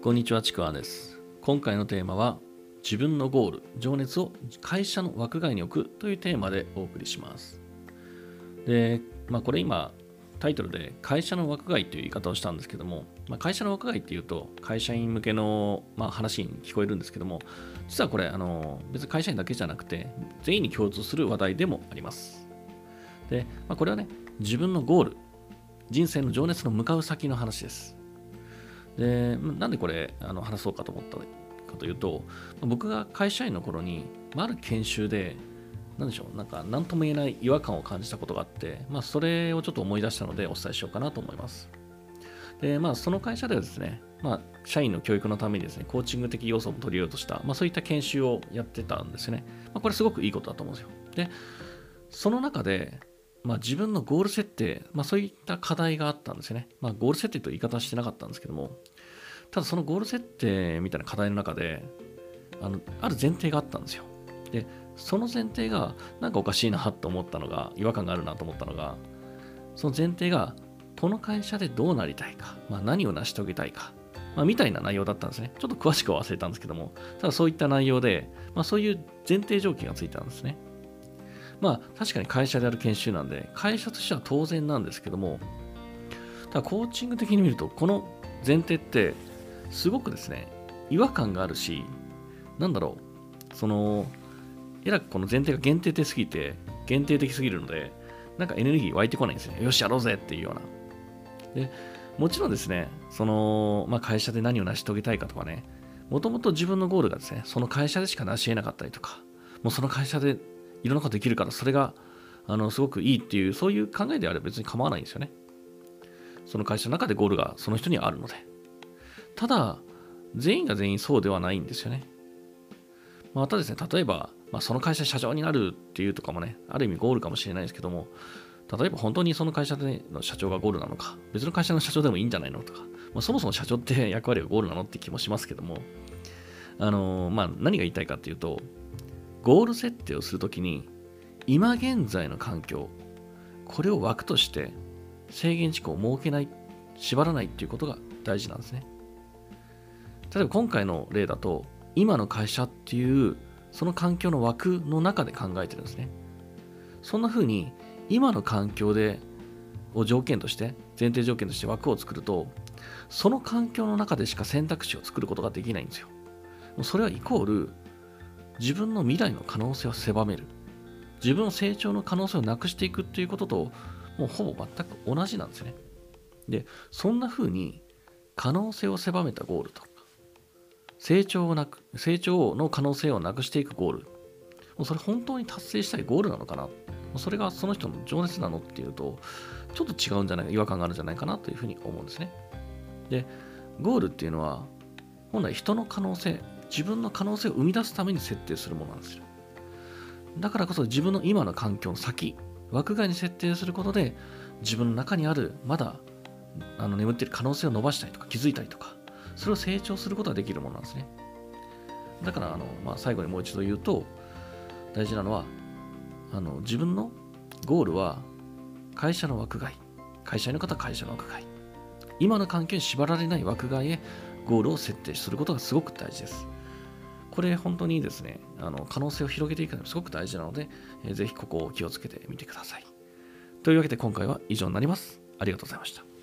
こんにちは、ちくわです。今回のテーマは、自分のゴール、情熱を会社の枠外に置くというテーマでお送りします。で、まあ、これ今、タイトルで会社の枠外という言い方をしたんですけども、まあ、会社の枠外っていうと会社員向けの、まあ、話に聞こえるんですけども実はこれあの別に会社員だけじゃなくて全員に共通する話題でもありますで、まあ、これはね自分のゴール人生の情熱の向かう先の話ですでなんでこれあの話そうかと思ったかというと僕が会社員の頃に、まあ、ある研修で何でしょうなんか何とも言えない違和感を感じたことがあって、まあ、それをちょっと思い出したのでお伝えしようかなと思います。でまあその会社ではですね、まあ、社員の教育のためにですねコーチング的要素も取り入れようとした、まあ、そういった研修をやってたんですね、まあ、これすごくいいことだと思うんですよ。でその中でまあ、自分のゴール設定、まあ、そういった課題があったんですよね。まあ、ゴール設定と言い方はしてなかったんですけども、ただそのゴール設定みたいな課題の中で、あのある前提があったんですよ。で、その前提がなんかおかしいなと思ったのが、違和感があるなと思ったのが、その前提が、この会社でどうなりたいか、まあ、何を成し遂げたいか、まあ、みたいな内容だったんですね。ちょっと詳しくは忘れたんですけども、ただそういった内容で、まあ、そういう前提条件がついたんですね。まあ確かに会社である研修なんで、会社としては当然なんですけども、ただコーチング的に見ると、この前提ってすごくですね、違和感があるし、なんだろう、その、えらくこの前提が限定的すぎて、限定的すぎるので、なんかエネルギー湧いてこないんですね。よし、やろうぜっていうような。で、もちろんですね、その、まあ、会社で何を成し遂げたいかとかね、もともと自分のゴールがですね、その会社でしか成し得なかったりとか、もうその会社でいろんなことできるから、それが、あの、すごくいいっていう、そういう考えであれば別に構わないんですよね。その会社の中でゴールがその人にはあるので。ただ、全員が全員そうではないんですよね。またですね、例えば、まあ、その会社社長になるっていうとかもね、ある意味ゴールかもしれないですけども、例えば本当にその会社での社長がゴールなのか、別の会社の社長でもいいんじゃないのとか、まあ、そもそも社長って役割がゴールなのって気もしますけども、あのー、まあ、何が言いたいかっていうと、ゴール設定をするときに、今現在の環境、これを枠として制限事項を設けない、縛らないっていうことが大事なんですね。例えば今回の例だと、今の会社っていうその環境の枠の中で考えてるんですね。そんな風に今の環境でを条件として前提条件として枠を作るとその環境の中でしか選択肢を作ることができないんですよ。それはイコール自分の未来の可能性を狭める。自分の成長の可能性をなくしていくっていうことともうほぼ全く同じなんですよね。でそんな風に可能性を狭めたゴールとか成長をなく成長の可能性をなくしていくゴール。もうそれ本当に達成したいゴールなのかな？それがその人の情熱なのっていうとちょっと違うんじゃないか違和感があるんじゃないかなというふうに思うんですね。でゴールっていうのは本来人の可能性自分の可能性を生み出すために設定するものなんですよ。だからこそ自分の今の環境の先、枠外に設定することで自分の中にあるまだあの眠っている可能性を伸ばしたりとか気づいたりとか、それを成長することができるものなんですね。だからあの、まあ、最後にもう一度言うと、大事なのは、あの自分のゴールは会社の枠外、会社員の方は会社の枠外、今の環境に縛られない枠外へゴールを設定することがすごく大事です。これ本当にですね、あの可能性を広げていくのがすごく大事なので、えー、ぜひここを気をつけてみてください。というわけで今回は以上になります。ありがとうございました。